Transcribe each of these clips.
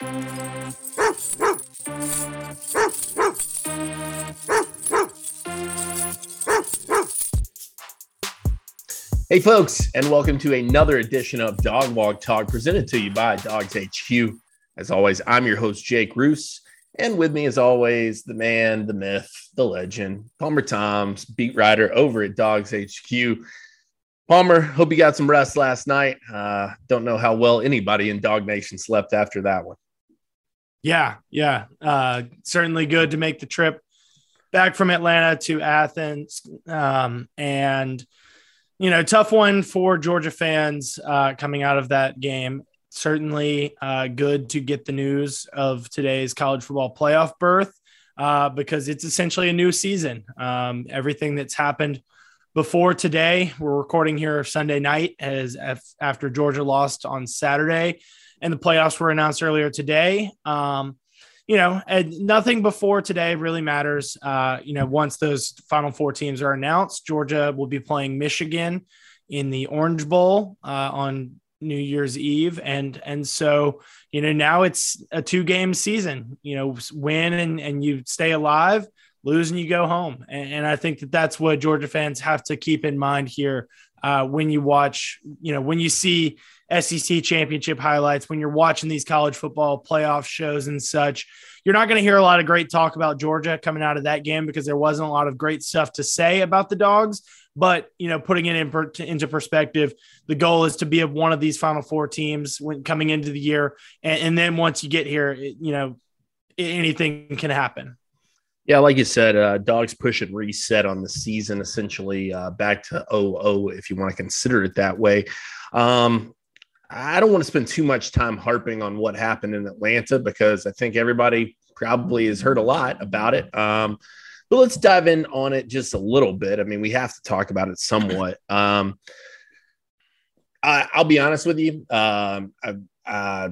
Hey, folks, and welcome to another edition of Dawg Walk Talk presented to you by Dawgs HQ. As always, I'm your host, Jake Roos, and with me, as always, the man, the myth, the legend, Palmer Thombs, beat writer over at Dawgs HQ. Palmer, hope you got some rest last night. Uh, don't know how well anybody in Dawg Nation slept after that one. Yeah, yeah. Uh, certainly good to make the trip back from Atlanta to Athens. Um, and, you know, tough one for Georgia fans uh, coming out of that game. Certainly uh, good to get the news of today's college football playoff berth uh, because it's essentially a new season. Um, everything that's happened before today, we're recording here Sunday night as after Georgia lost on Saturday and the playoffs were announced earlier today. Um, you know, and nothing before today really matters. Uh, you know, once those final four teams are announced, Georgia will be playing Michigan in the Orange Bowl uh, on New Year's Eve, and and so you know now it's a two game season. You know, win and and you stay alive, lose and you go home. And, and I think that that's what Georgia fans have to keep in mind here uh, when you watch. You know, when you see SEC championship highlights, when you're watching these college football playoff shows and such, you're not going to hear a lot of great talk about Georgia coming out of that game because there wasn't a lot of great stuff to say about the dogs. But you know, putting it in per, into perspective, the goal is to be one of these Final Four teams when coming into the year, and, and then once you get here, it, you know, anything can happen. Yeah, like you said, uh, dogs push and reset on the season, essentially uh, back to 0 if you want to consider it that way. Um, I don't want to spend too much time harping on what happened in Atlanta because I think everybody probably has heard a lot about it. Um, but let's dive in on it just a little bit. I mean, we have to talk about it somewhat. Um, I, will be honest with you. Um, I, I,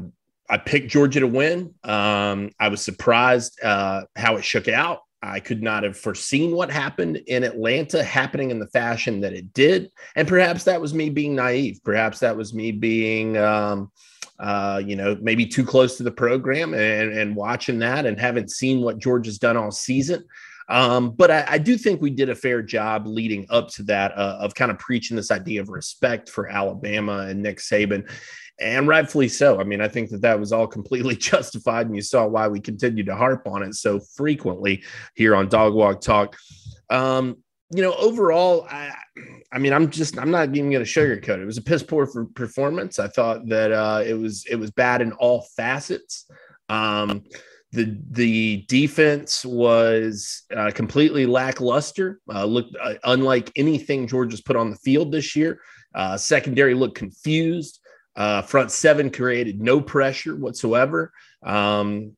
I, picked Georgia to win. Um, I was surprised uh, how it shook out. I could not have foreseen what happened in Atlanta happening in the fashion that it did. And perhaps that was me being naive. Perhaps that was me being, um, uh, you know, maybe too close to the program and, and watching that and haven't seen what Georgia's done all season. Um, but I, I, do think we did a fair job leading up to that uh, of kind of preaching this idea of respect for Alabama and Nick Saban and rightfully so. I mean, I think that that was all completely justified, and you saw why we continued to harp on it so frequently here on Dawg Walk Talk. Um, you know, overall, I, I mean, I'm just, I'm not even going to sugarcoat it. It was a piss poor for performance. I thought that uh, it was, it was bad in all facets. Um, the the defense was uh, completely lackluster. Uh, looked uh, unlike anything Georgia's put on the field this year. Uh, secondary looked confused. Uh, front seven created no pressure whatsoever. Um,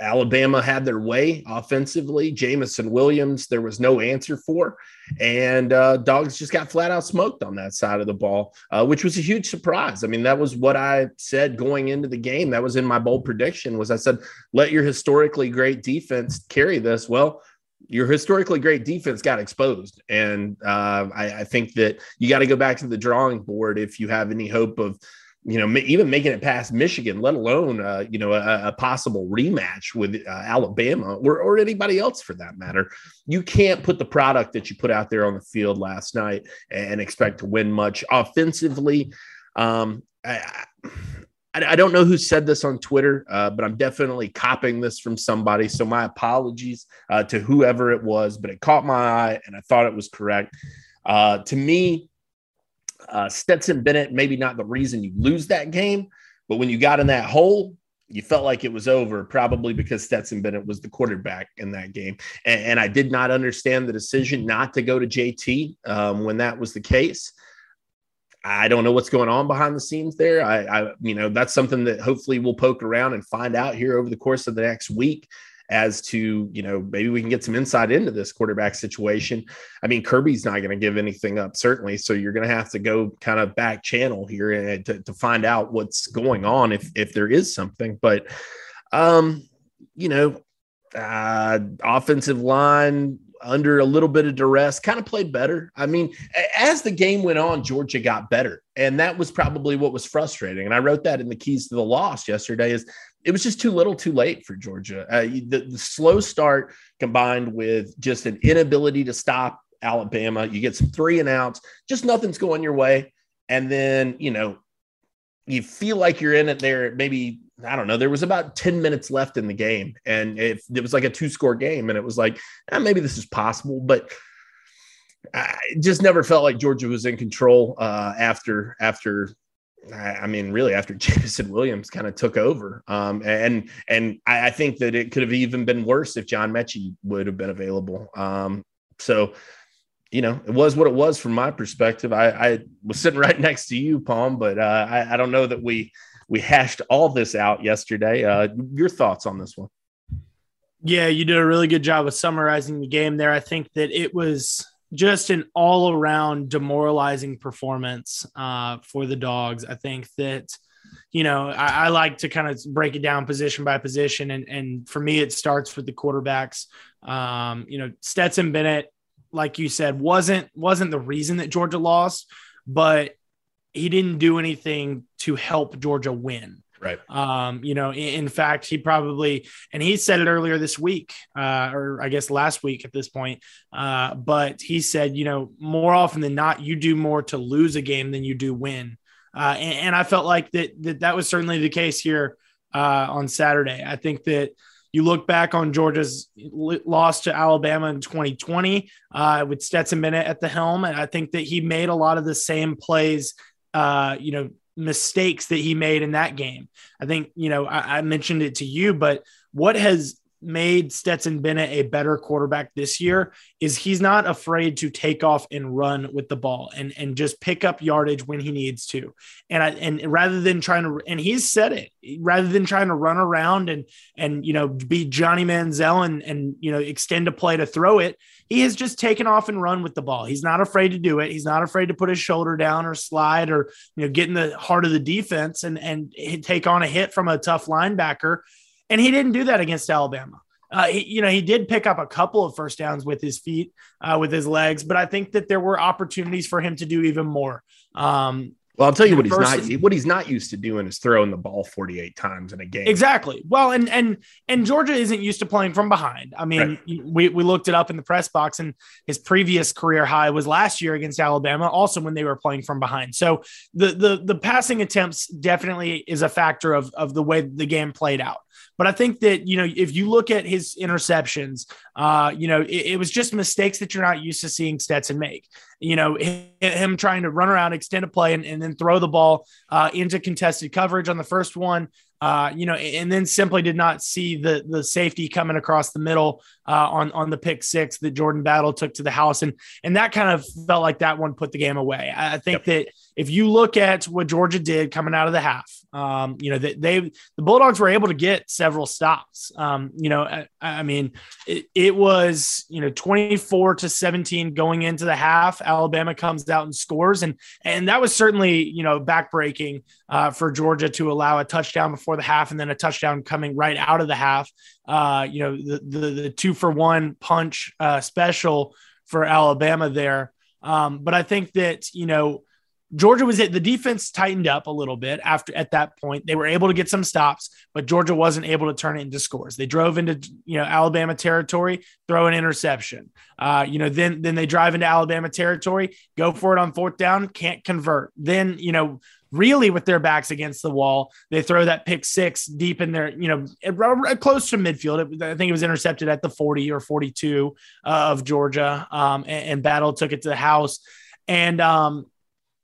Alabama had their way offensively. Jameson Williams, there was no answer for. And uh, Dogs just got flat out smoked on that side of the ball, uh, which was a huge surprise. I mean, that was what I said going into the game. That was in my bold prediction was I said, let your historically great defense carry this. Well, your historically great defense got exposed. And uh, I, I, think that you got to go back to the drawing board if you have any hope of, you know, even making it past Michigan, let alone, uh, you know, a, a, possible rematch with uh, Alabama or, or anybody else for that matter. You can't put the product that you put out there on the field last night and expect to win much offensively. Um, I, I, I don't know who said this on Twitter, uh, but I'm definitely copying this from somebody. So my apologies uh, to whoever it was, but it caught my eye and I thought it was correct. Uh, to me, uh, Stetson Bennett, maybe not the reason you lose that game, but when you got in that hole, you felt like it was over, probably because Stetson Bennett was the quarterback in that game. And, and I did not understand the decision not to go to JT um, when that was the case. I don't know what's going on behind the scenes there. I, I, you know, that's something that hopefully we'll poke around and find out here over the course of the next week as to, you know, maybe we can get some insight into this quarterback situation. I mean, Kirby's not going to give anything up, certainly. So you're going to have to go kind of back channel here and to, to find out what's going on if, if there is something. But, um, you know, uh, offensive line under a little bit of duress, kind of played better. I mean, as the game went on, Georgia got better. And that was probably what was frustrating. And I wrote that in the keys to the loss yesterday is it was just too little too late for Georgia. Uh, the, the slow start combined with just an inability to stop Alabama. You get some three and outs, just nothing's going your way. And then, you know, you feel like you're in it there, maybe I don't know. There was about 10 minutes left in the game, and it, it was like a two score game. And it was like, eh, maybe this is possible, but I just never felt like Georgia was in control uh, after, after, I mean, really after Jameson Williams kind of took over. Um, and, and I, I, think that it could have even been worse if John Metchie would have been available. Um, so, you know, it was what it was from my perspective. I, I was sitting right next to you, Palm, but uh, I, I don't know that we, we hashed all this out yesterday. Uh, your thoughts on this one? Yeah, you did a really good job of summarizing the game there. I think that it was just an all around demoralizing performance uh, for the dogs. I think that, you know, I, I, like to kind of break it down position by position. And, and for me, it starts with the quarterbacks. Um, you know, Stetson Bennett, like you said, wasn't wasn't the reason that Georgia lost, but he didn't do anything to help Georgia win. Right. Um, you know, in, in, fact, he probably, and he said it earlier this week, uh, or I guess last week at this point. Uh, but he said, you know, more often than not, you do more to lose a game than you do win. Uh, and, and, I felt like that, that that was certainly the case here uh, on Saturday. I think that you look back on Georgia's loss to Alabama in 2020 uh, with Stetson Bennett at the helm, and I think that he made a lot of the same plays uh, you know, mistakes that he made in that game. I think, you know, I, I mentioned it to you, but what has made Stetson Bennett a better quarterback this year is he's not afraid to take off and run with the ball and and just pick up yardage when he needs to. And I and rather than trying to and he's said it rather than trying to run around and and you know be Johnny Manziel and and you know extend a play to throw it, he has just taken off and run with the ball. He's not afraid to do it. He's not afraid to put his shoulder down or slide or you know get in the heart of the defense and and take on a hit from a tough linebacker and he didn't do that against Alabama. Uh, he, you know, he did pick up a couple of first downs with his feet, uh, with his legs, but I think that there were opportunities for him to do even more. Um, well, I'll tell you what he's not what he's not used to doing is throwing the ball 48 times in a game. Exactly. Well, and and and Georgia isn't used to playing from behind. I mean, right. we we looked it up in the press box and his previous career high was last year against Alabama, also when they were playing from behind. So the the the passing attempts definitely is a factor of of the way the game played out. But I think that, you know, if you look at his interceptions, uh, you know, it, it, was just mistakes that you're not used to seeing Stetson make. You know, him trying to run around, extend a play, and, and then throw the ball uh, into contested coverage on the first one. Uh, you know, and then simply did not see the the safety coming across the middle uh, on on the pick six that Jordan Battle took to the house, and and that kind of felt like that one put the game away. I think yep. that if you look at what Georgia did coming out of the half, um, you know, they, they, the Bulldogs were able to get several stops. Um, you know, I, I mean, it, it, was, you know, 24 to 17 going into the half. Alabama comes out and scores. And, and that was certainly, you know, backbreaking uh, for Georgia to allow a touchdown before the half and then a touchdown coming right out of the half. Uh, you know, the, the, the two for one punch uh, special for Alabama there. Um, but I think that, you know, Georgia was it. The defense tightened up a little bit after at that point. They were able to get some stops, but Georgia wasn't able to turn it into scores. They drove into you know Alabama territory, throw an interception. Uh, you know, then then they drive into Alabama territory, go for it on fourth down, can't convert. Then you know really with their backs against the wall. They throw that pick six deep in there, you know, close to midfield. I think it was intercepted at the 40 or 42 uh, of Georgia. Um, and, and, Battle took it to the house. And, um,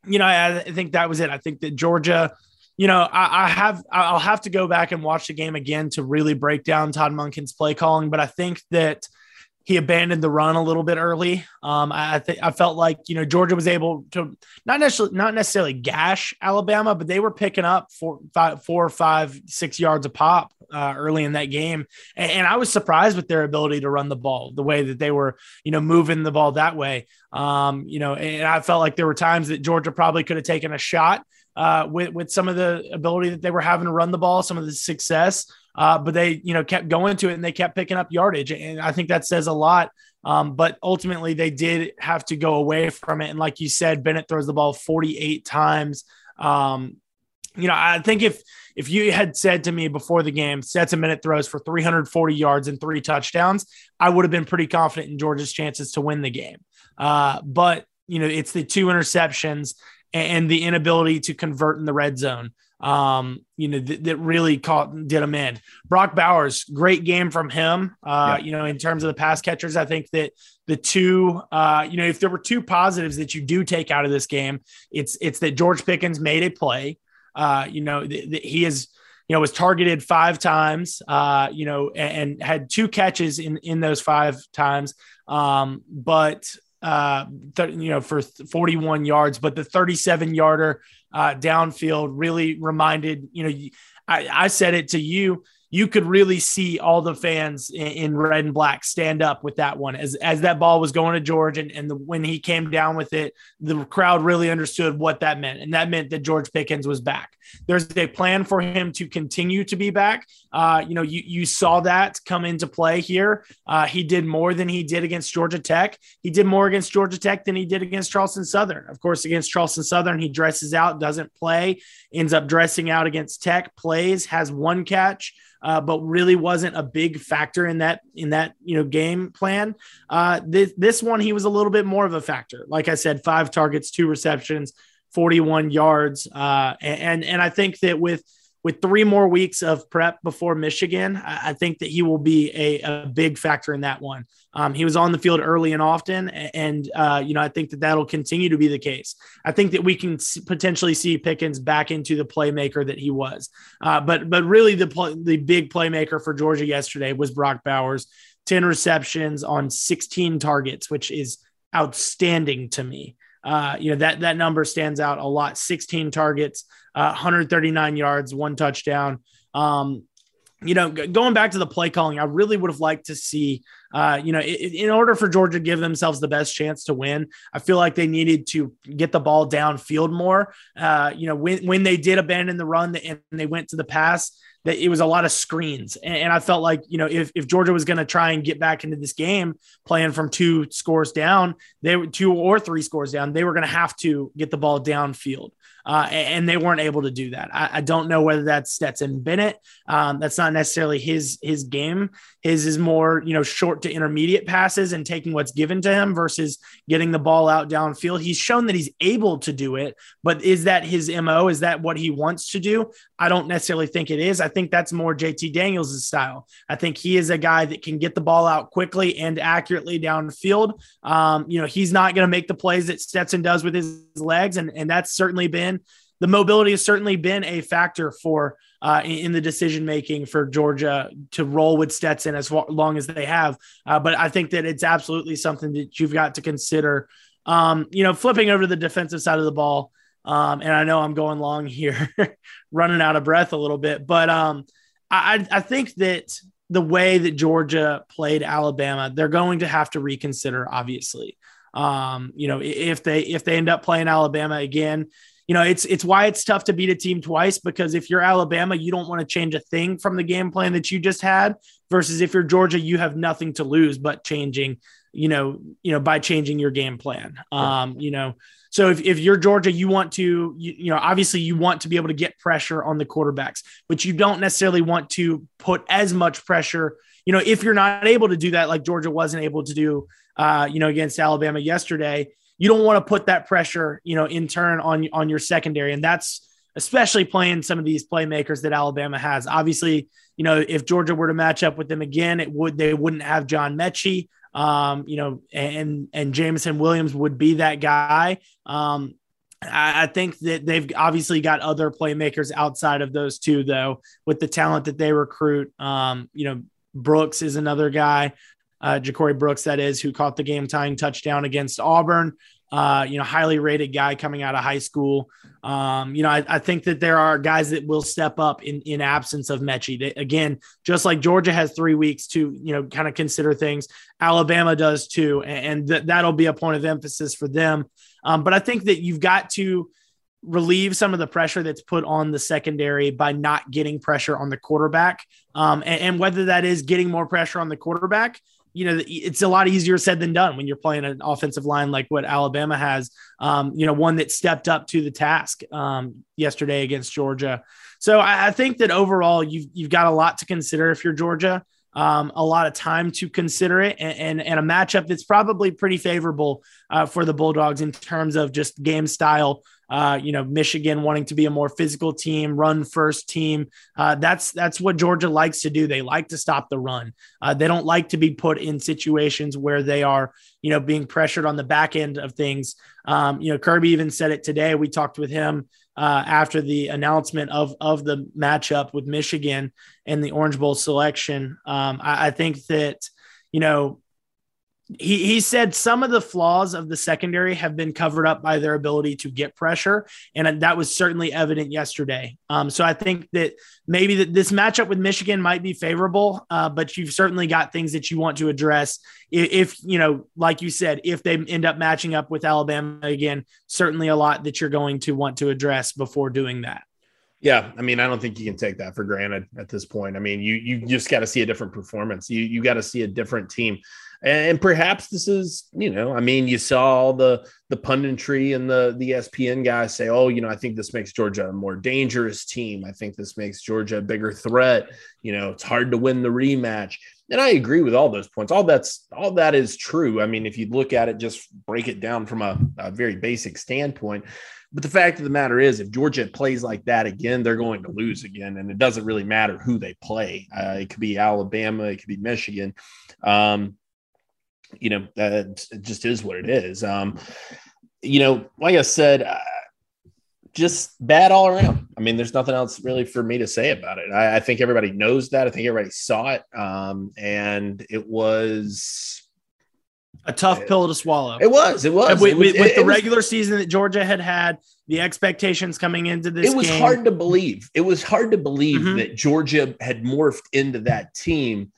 you know, I, I think that was it. I think that Georgia, you know, I, I, have I'll have to go back and watch the game again to really break down Todd Monken's play calling, but I think that he abandoned the run a little bit early. Um, I, I I felt like you know Georgia was able to not necessarily not necessarily gash Alabama, but they were picking up four, five, four, five, six yards a pop uh, early in that game, and, and, I was surprised with their ability to run the ball the way that they were you know moving the ball that way. Um, you know, and I felt like there were times that Georgia probably could have taken a shot uh, with with some of the ability that they were having to run the ball, some of the success. Uh, but they, you know, kept going to it and they kept picking up yardage. And I think that says a lot. Um, but ultimately, they did have to go away from it. And like you said, Bennett throws the ball 48 times. Um, you know, I think if if you had said to me before the game, Stetson Bennett throws for 340 yards and three touchdowns, I would have been pretty confident in Georgia's chances to win the game. Uh, but you know, it's the two interceptions and the inability to convert in the red zone um, you know, th- that really caught did him in. Brock Bowers, great game from him. Uh, yeah. you know, in terms of the pass catchers, I think that the two, uh, you know, if there were two positives that you do take out of this game, it's it's that George Pickens made a play. Uh, you know, th- th- he is, you know, was targeted five times, uh, you know, and, and had two catches in in those five times. Um, but uh, th- you know, for 41 yards, but the 37 yarder uh, downfield really reminded, you know, I, I said it to you you could really see all the fans in, in, red and black stand up with that one as as that ball was going to George and, and the, when he came down with it, the crowd really understood what that meant, and that meant that George Pickens was back. There's a plan for him to continue to be back. Uh, you know, you you saw that come into play here. Uh, he did more than he did against Georgia Tech. He did more against Georgia Tech than he did against Charleston Southern. Of course, against Charleston Southern, he dresses out, doesn't play, ends up dressing out against Tech, plays, has one catch uh, but really wasn't a big factor in that in that you know game plan. Uh, this this one he was a little bit more of a factor. Like I said, five targets, two receptions, 41 yards, uh, and and I think that with with three more weeks of prep before Michigan, I, I think that he will be a, a big factor in that one. Um, he was on the field early and often, and uh, you know I think that that'll continue to be the case. I think that we can potentially see Pickens back into the playmaker that he was, uh, but but really the the big playmaker for Georgia yesterday was Brock Bowers, ten receptions on sixteen targets, which is outstanding to me. Uh, you know that that number stands out a lot. 16 targets, uh, 139 yards, one touchdown. Um, you know, going back to the play calling, I really would have liked to see, uh, you know, in, in order for Georgia to give themselves the best chance to win, I feel like they needed to get the ball downfield more. Uh, you know, when when they did abandon the run and they went to the pass, that it was a lot of screens. And, and I felt like, you know, if, if Georgia was going to try and get back into this game playing from two scores down, they were two or three scores down, they were going to have to get the ball downfield uh, and they weren't able to do that. I, I don't know whether that's Stetson Bennett. Um, that's not necessarily his his game. His is more you know short to intermediate passes and taking what's given to him versus getting the ball out downfield. He's shown that he's able to do it, but is that his mo? Is that what he wants to do? I don't necessarily think it is. I think that's more JT Daniels' style. I think he is a guy that can get the ball out quickly and accurately downfield. Um, you know, he's not going to make the plays that Stetson does with his legs, and and that's certainly been the mobility has certainly been a factor for uh, in, the decision making for Georgia to roll with Stetson as long as they have. Uh, but I think that it's absolutely something that you've got to consider. Um, you know, flipping over to the defensive side of the ball. Um, and I know I'm going long here, running out of breath a little bit, but um, I, I think that the way that Georgia played Alabama, they're going to have to reconsider, obviously. Um, you know, if they if they end up playing Alabama again, you know, it's it's why it's tough to beat a team twice because if you're Alabama, you don't want to change a thing from the game plan that you just had versus if you're Georgia, you have nothing to lose but changing, you know, you know, by changing your game plan. Um, you know, so if, if you're Georgia, you want to, you, you know, obviously you want to be able to get pressure on the quarterbacks, but you don't necessarily want to put as much pressure. You know, if you're not able to do that, like Georgia wasn't able to do, uh, you know, against Alabama yesterday, you don't want to put that pressure, you know, in turn on on your secondary, and that's especially playing some of these playmakers that Alabama has. Obviously, you know, if Georgia were to match up with them again, it would they wouldn't have John Metchie, um, you know, and and Jameson Williams would be that guy. Um, I, think that they've obviously got other playmakers outside of those two, though, with the talent that they recruit. Um, you know, Brooks is another guy uh, Ja'Corey Brooks, that is, who caught the game tying touchdown against Auburn. Uh, you know, highly rated guy coming out of high school. Um, you know, I, I, think that there are guys that will step up in, in absence of Metchie. They, again, just like Georgia has three weeks to, you know, kind of consider things, Alabama does too. And, and th- that'll be a point of emphasis for them. Um, but I think that you've got to relieve some of the pressure that's put on the secondary by not getting pressure on the quarterback. Um, and, and, whether that is getting more pressure on the quarterback, you know, it's a lot easier said than done when you're playing an offensive line like what Alabama has, um, you know, one that stepped up to the task um, yesterday against Georgia. So I, I, think that overall you've, you've got a lot to consider if you're Georgia. Um, a lot of time to consider it and, and, and, a matchup that's probably pretty favorable uh, for the Bulldogs in terms of just game style uh, you know, Michigan wanting to be a more physical team, run first team. Uh, that's that's what Georgia likes to do. They like to stop the run. Uh, they don't like to be put in situations where they are, you know, being pressured on the back end of things. Um, you know, Kirby even said it today. We talked with him uh, after the announcement of of the matchup with Michigan and the Orange Bowl selection. Um, I, I think that you know he, he said some of the flaws of the secondary have been covered up by their ability to get pressure. And that was certainly evident yesterday. Um, so I think that maybe that this matchup with Michigan might be favorable, uh, but you've certainly got things that you want to address. If, if, you know, like you said, if they end up matching up with Alabama again, certainly a lot that you're going to want to address before doing that. Yeah, I mean, I don't think you can take that for granted at this point. I mean, you you just got to see a different performance. You you got to see a different team and perhaps this is you know i mean you saw all the the punditry and the the espn guys say oh you know i think this makes georgia a more dangerous team i think this makes georgia a bigger threat you know it's hard to win the rematch and i agree with all those points all that's all that is true i mean if you look at it just break it down from a, a very basic standpoint but the fact of the matter is, if Georgia plays like that again, they're going to lose again. And it doesn't really matter who they play. Uh, it could be Alabama, it could be Michigan. Um, you know, that it just is what it is. Um, you know, like I said, uh, just bad all around. I mean, there's nothing else really for me to say about it. I, I think everybody knows that. I think everybody saw it. Um, and it was a tough pill to swallow. It was. It was. With, it was, with it, the regular was, season that Georgia had had, the expectations coming into this, it was game. hard to believe. It was hard to believe mm-hmm. that Georgia had morphed into that team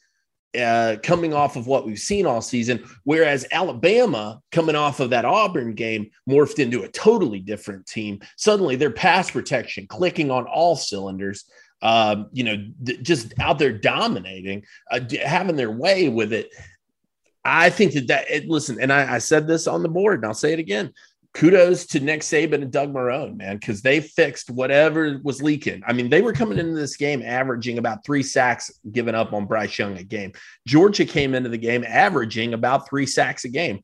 uh, coming off of what we've seen all season, whereas Alabama, coming off of that Auburn game, morphed into a totally different team. Suddenly, their pass protection clicking on all cylinders. Uh, you know, th- just out there dominating, uh, having their way with it. I think that that it, listen, and I, I said this on the board, and I'll say it again kudos to Nick Saban and Doug Marrone, man, because they fixed whatever was leaking. I mean, they were coming into this game averaging about three sacks given up on Bryce Young a game. Georgia came into the game averaging about three sacks a game.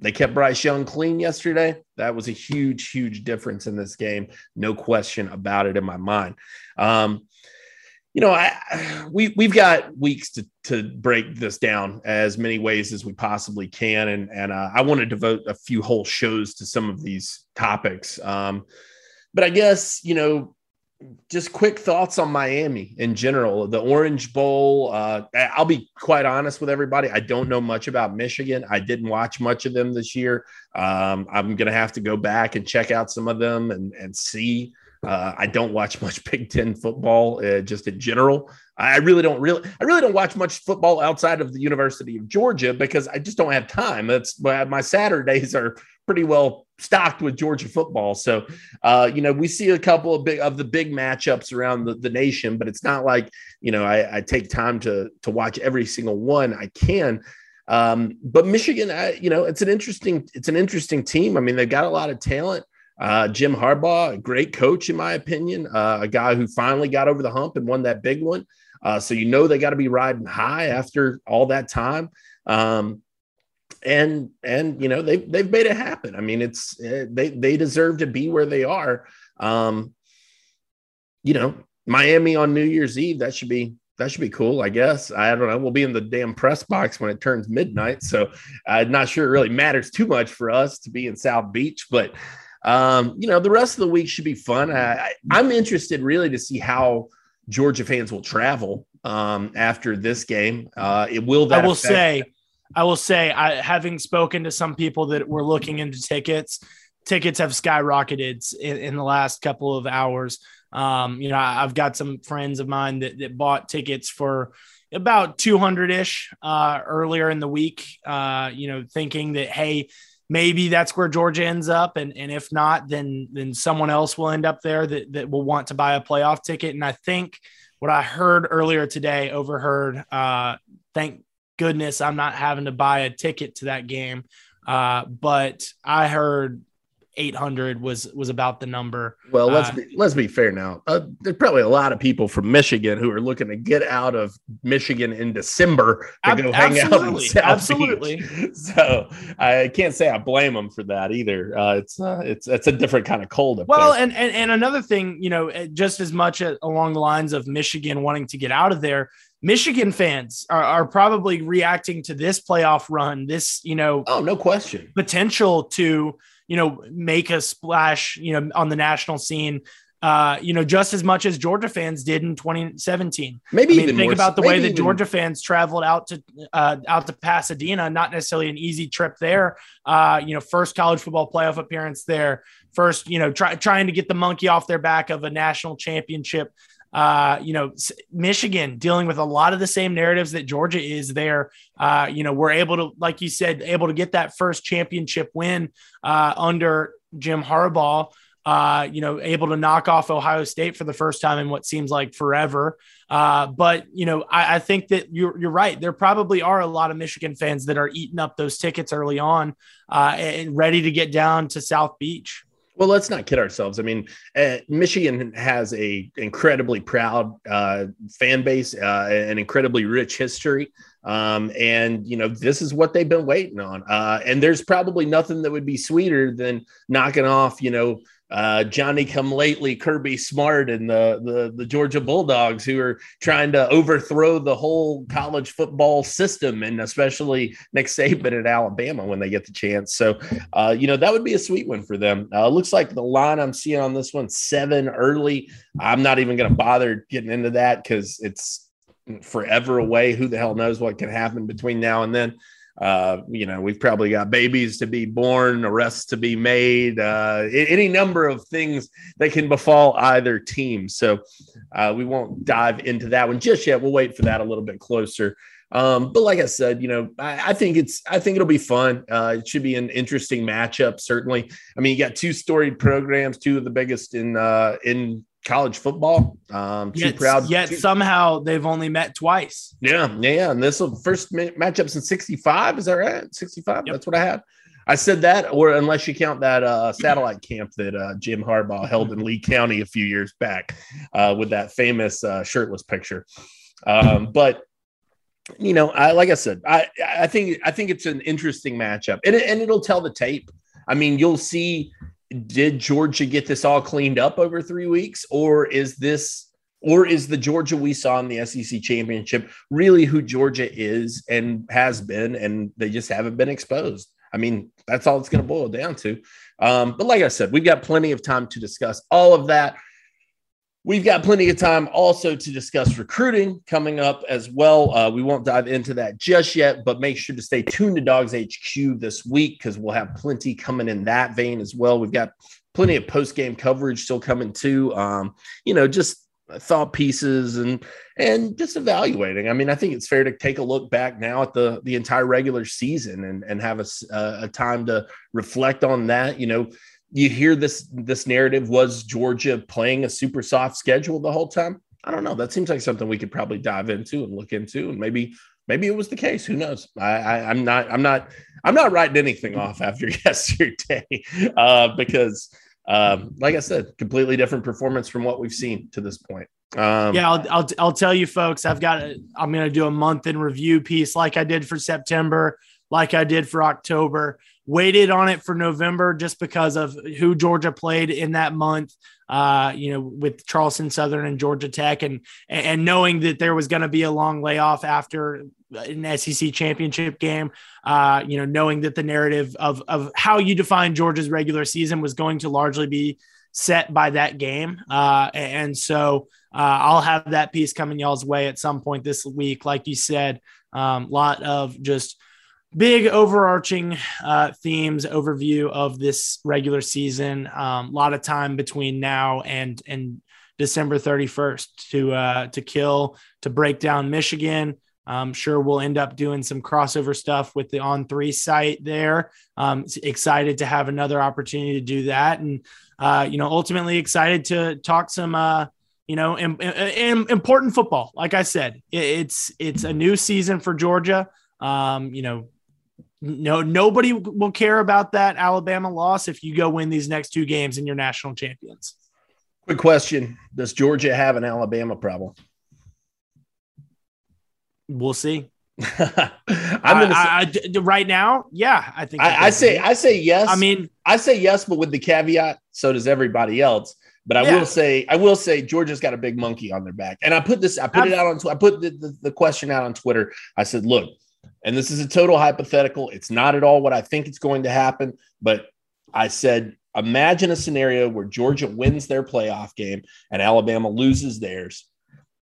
They kept Bryce Young clean yesterday. That was a huge, huge difference in this game. No question about it in my mind. Um, you know, I, we we've got weeks to to break this down as many ways as we possibly can, and and uh, I want to devote a few whole shows to some of these topics. Um, but I guess you know, just quick thoughts on Miami in general. The Orange Bowl. Uh, I'll be quite honest with everybody. I don't know much about Michigan. I didn't watch much of them this year. Um, I'm gonna have to go back and check out some of them and and see. Uh, I don't watch much Big Ten football, uh, just in general. I really don't really, I really don't watch much football outside of the University of Georgia because I just don't have time. That's my Saturdays are pretty well stocked with Georgia football. So, uh, you know, we see a couple of big of the big matchups around the, the nation, but it's not like you know I, I take time to to watch every single one I can. Um, but Michigan, I, you know, it's an interesting it's an interesting team. I mean, they've got a lot of talent. Uh, Jim Harbaugh, great coach, in my opinion, uh, a guy who finally got over the hump and won that big one. Uh, so you know they got to be riding high after all that time. Um, and and you know they they've made it happen. I mean, it's uh, they they deserve to be where they are. Um, you know, Miami on New Year's Eve that should be that should be cool, I guess. I don't know. We'll be in the damn press box when it turns midnight, so I'm not sure it really matters too much for us to be in South Beach, but um, you know, the rest of the week should be fun. I, am interested really to see how Georgia fans will travel um, after this game. Uh, it will. I will affect- say I will say, I having spoken to some people that were looking into tickets, tickets have skyrocketed in, in the last couple of hours. Um, you know, I, have got some friends of mine that, that bought tickets for about 200 ish uh, earlier in the week, uh, you know, thinking that, hey, maybe that's where Georgia ends up. And, and if not, then, then someone else will end up there that, that will want to buy a playoff ticket. And I think what I heard earlier today, overheard, uh, thank goodness I'm not having to buy a ticket to that game. Uh, but I heard 800 was was about the number. Well, let's uh, be let's be fair now. Uh, there's probably a lot of people from Michigan who are looking to get out of Michigan in December to ab- go hang out in South absolutely. Beach. So I can't say I blame them for that either. Uh, it's uh, it's it's a different kind of cold. well, and, and and another thing, you know, eh, just as much along the lines of Michigan wanting to get out of there. Michigan fans are, are, probably reacting to this playoff run, this, you know, oh, no question, potential to you know, make a splash, you know, on the national scene. Uh, you know, just as much as Georgia fans did in 2017. Maybe I mean, even think more, about the way that even... Georgia fans traveled out to uh, out to Pasadena. Not necessarily an easy trip there. Uh, you know, first college football playoff appearance there. First, you know, try, trying to get the monkey off their back of a national championship. Uh, you know, Michigan dealing with a lot of the same narratives that Georgia is there. Uh, you know, we're able to, like you said, able to get that first championship win uh, under Jim Harbaugh. Uh, you know, able to knock off Ohio State for the first time in what seems like forever. Uh, but you know, I, I, think that you're you're right. There probably are a lot of Michigan fans that are eating up those tickets early on uh, and ready to get down to South Beach. Well, let's not kid ourselves. I mean, uh, Michigan has a incredibly proud uh, fan base, uh, an incredibly rich history, um, and you know this is what they've been waiting on. Uh, and there's probably nothing that would be sweeter than knocking off, you know, uh, Johnny come lately, Kirby Smart, and the, the the Georgia Bulldogs, who are trying to overthrow the whole college football system, and especially Nick Saban at Alabama when they get the chance. So, uh, you know, that would be a sweet one for them. Uh, looks like the line I'm seeing on this one seven early. I'm not even going to bother getting into that because it's forever away. Who the hell knows what can happen between now and then? Uh, you know, we've probably got babies to be born, arrests to be made, uh, any number of things that can befall either team. So uh, we won't dive into that one just yet. We'll wait for that a little bit closer. Um, but like I said, you know, I, I, think it's I think it'll be fun. Uh, it should be an interesting matchup. Certainly, I mean, you got two storied programs, two of the biggest in uh, in college football. Um, too yet, proud. Yet too, somehow they've only met twice. Yeah, yeah. yeah. And this will first matchup since '65. Is that right? '65. Yep. That's what I had. I said that, or unless you count that uh, satellite camp that uh, Jim Harbaugh held in Lee County a few years back uh, with that famous uh, shirtless picture. Um, but you know, I like I said, I I think I think it's an interesting matchup, and it, and it'll tell the tape. I mean, you'll see did Georgia get this all cleaned up over three weeks, or is this, or is the Georgia we saw in the SEC championship really who Georgia is and has been, and they just haven't been exposed? I mean, that's all it's going to boil down to. Um, but like I said, we've got plenty of time to discuss all of that. We've got plenty of time also to discuss recruiting coming up as well. Uh, we won't dive into that just yet, but make sure to stay tuned to Dawgs HQ this week because we'll have plenty coming in that vein as well. We've got plenty of post game coverage still coming too. Um, you know, just thought pieces and and just evaluating. I mean, I think it's fair to take a look back now at the the entire regular season and and have a, a time to reflect on that. You know you hear this this narrative was Georgia playing a super soft schedule the whole time. I don't know. That seems like something we could probably dive into and look into, and maybe maybe it was the case. Who knows? I, am not I'm not I'm not writing anything off after yesterday uh, because, um, like I said, completely different performance from what we've seen to this point. Um, yeah, I'll, I'll I'll tell you, folks. I've got I'm going to do a month in review piece like I did for September, like I did for October waited on it for November just because of who Georgia played in that month. Uh, you know, with Charleston Southern and Georgia Tech, and and knowing that there was going to be a long layoff after an SEC championship game. Uh, you know, knowing that the narrative of of how you define Georgia's regular season was going to largely be set by that game, uh, and so. Uh, I'll have that piece coming y'all's way at some point this week. Like you said, a um, lot of just big overarching uh, themes overview of this regular season. A um, lot of time between now and and December 31st to uh, to kill to break down Michigan. I'm sure we'll end up doing some crossover stuff with the On3 site there. Um, excited to have another opportunity to do that, and uh, you know, ultimately excited to talk some uh, you know, Im- Im- important football. Like I said, it's it's a new season for Georgia. Um, you know, no nobody will care about that Alabama loss if you go win these next two games and you're national champions. Quick question: Does Georgia have an Alabama problem? We'll see. I'm gonna I, say, I, right now, yeah, I think I, I say I say yes. I mean, I say yes, but with the caveat, so does everybody else. But I yeah. will say, I will say, Georgia's got a big monkey on their back, and I put this, I put I'm, it out on, I put the, the, the question out on Twitter. I said, look, and this is a total hypothetical. It's not at all what I think it's going to happen, but I said, imagine a scenario where Georgia wins their playoff game and Alabama loses theirs.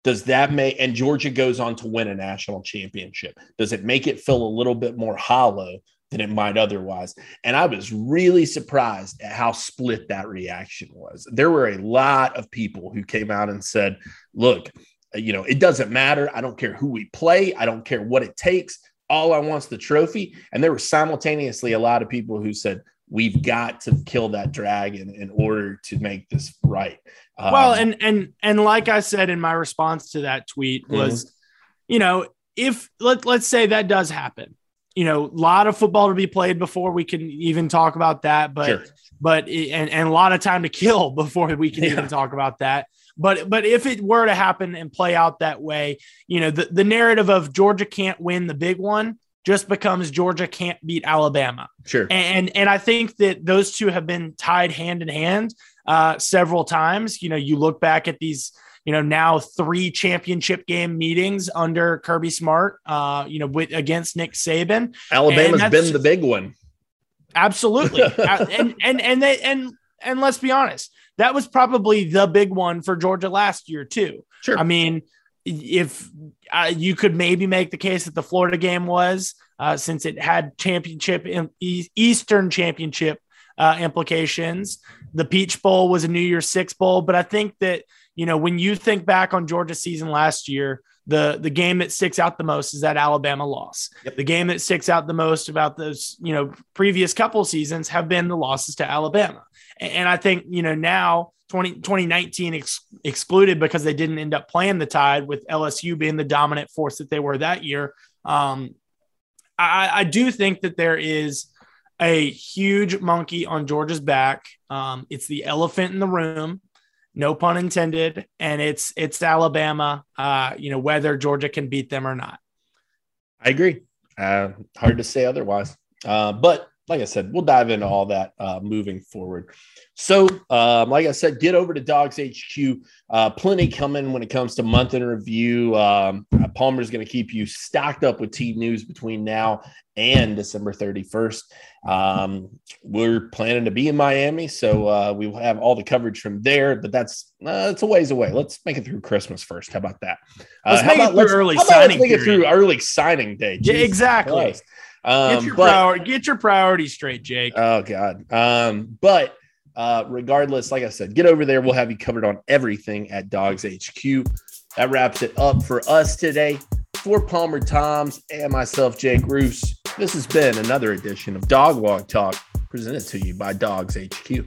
Does that make and Georgia goes on to win a national championship? Does it make it feel a little bit more hollow than it might otherwise? And I was really surprised at how split that reaction was. There were a lot of people who came out and said, "Look, you know, it doesn't matter. I don't care who we play. I don't care what it takes. All I want's the trophy." And there were simultaneously a lot of people who said, we've got to kill that dragon in order to make this right. Um, well, and and and like I said in my response to that tweet mm-hmm. was, mm-hmm. you know, if let let's say that does happen, you know, a lot of football to be played before we can even talk about that, but sure. but and and a lot of time to kill before we can yeah. even talk about that. But but if it were to happen and play out that way, you know, the, the narrative of Georgia can't win the big one just becomes Georgia can't beat Alabama. Sure. And and I think that those two have been tied hand in hand uh, several times. You know, you look back at these, you know, now three championship game meetings under Kirby Smart, uh, you know, with against Nick Saban. Alabama's been the big one. Absolutely. and and and they and and let's be honest, that was probably the big one for Georgia last year too. Sure. I mean, if uh, you could maybe make the case that the Florida game was, uh, since it had championship Eastern championship uh, implications. The Peach Bowl was a New Year's Six bowl, but I think that you know when you think back on Georgia's season last year, the the game that sticks out the most is that Alabama loss. Yep. The game that sticks out the most about those you know previous couple seasons have been the losses to Alabama, and, and I think you know now 20, 2019 ex- excluded because they didn't end up playing the Tide with LSU being the dominant force that they were that year. Um, I, I, do think that there is a huge monkey on Georgia's back. Um, it's the elephant in the room, no pun intended, and it's it's Alabama. Uh, you know whether Georgia can beat them or not. I agree. Uh, hard to say otherwise. Uh, but like I said, we'll dive into all that uh, moving forward. So, um, like I said, get over to Dawgs HQ. Uh, plenty coming when it comes to month in review. Um, Palmer's going to keep you stocked up with team news between now and December 31st. Um, we're planning to be in Miami, so uh, we will have all the coverage from there. But that's uh, it's a ways away. Let's make it through Christmas first. How about that? Uh, let's make about, it through early signing. Let's make it through early signing day. Jesus yeah, exactly. Christ. Um, get, your but, priority, get your priorities straight, Jake. Oh God. Um, but uh, regardless, like I said, get over there. We'll have you covered on everything at Dawgs HQ. That wraps it up for us today. For Palmer Thombs and myself, Jake Roos, this has been another edition of Dawg Walk Talk presented to you by Dawgs HQ.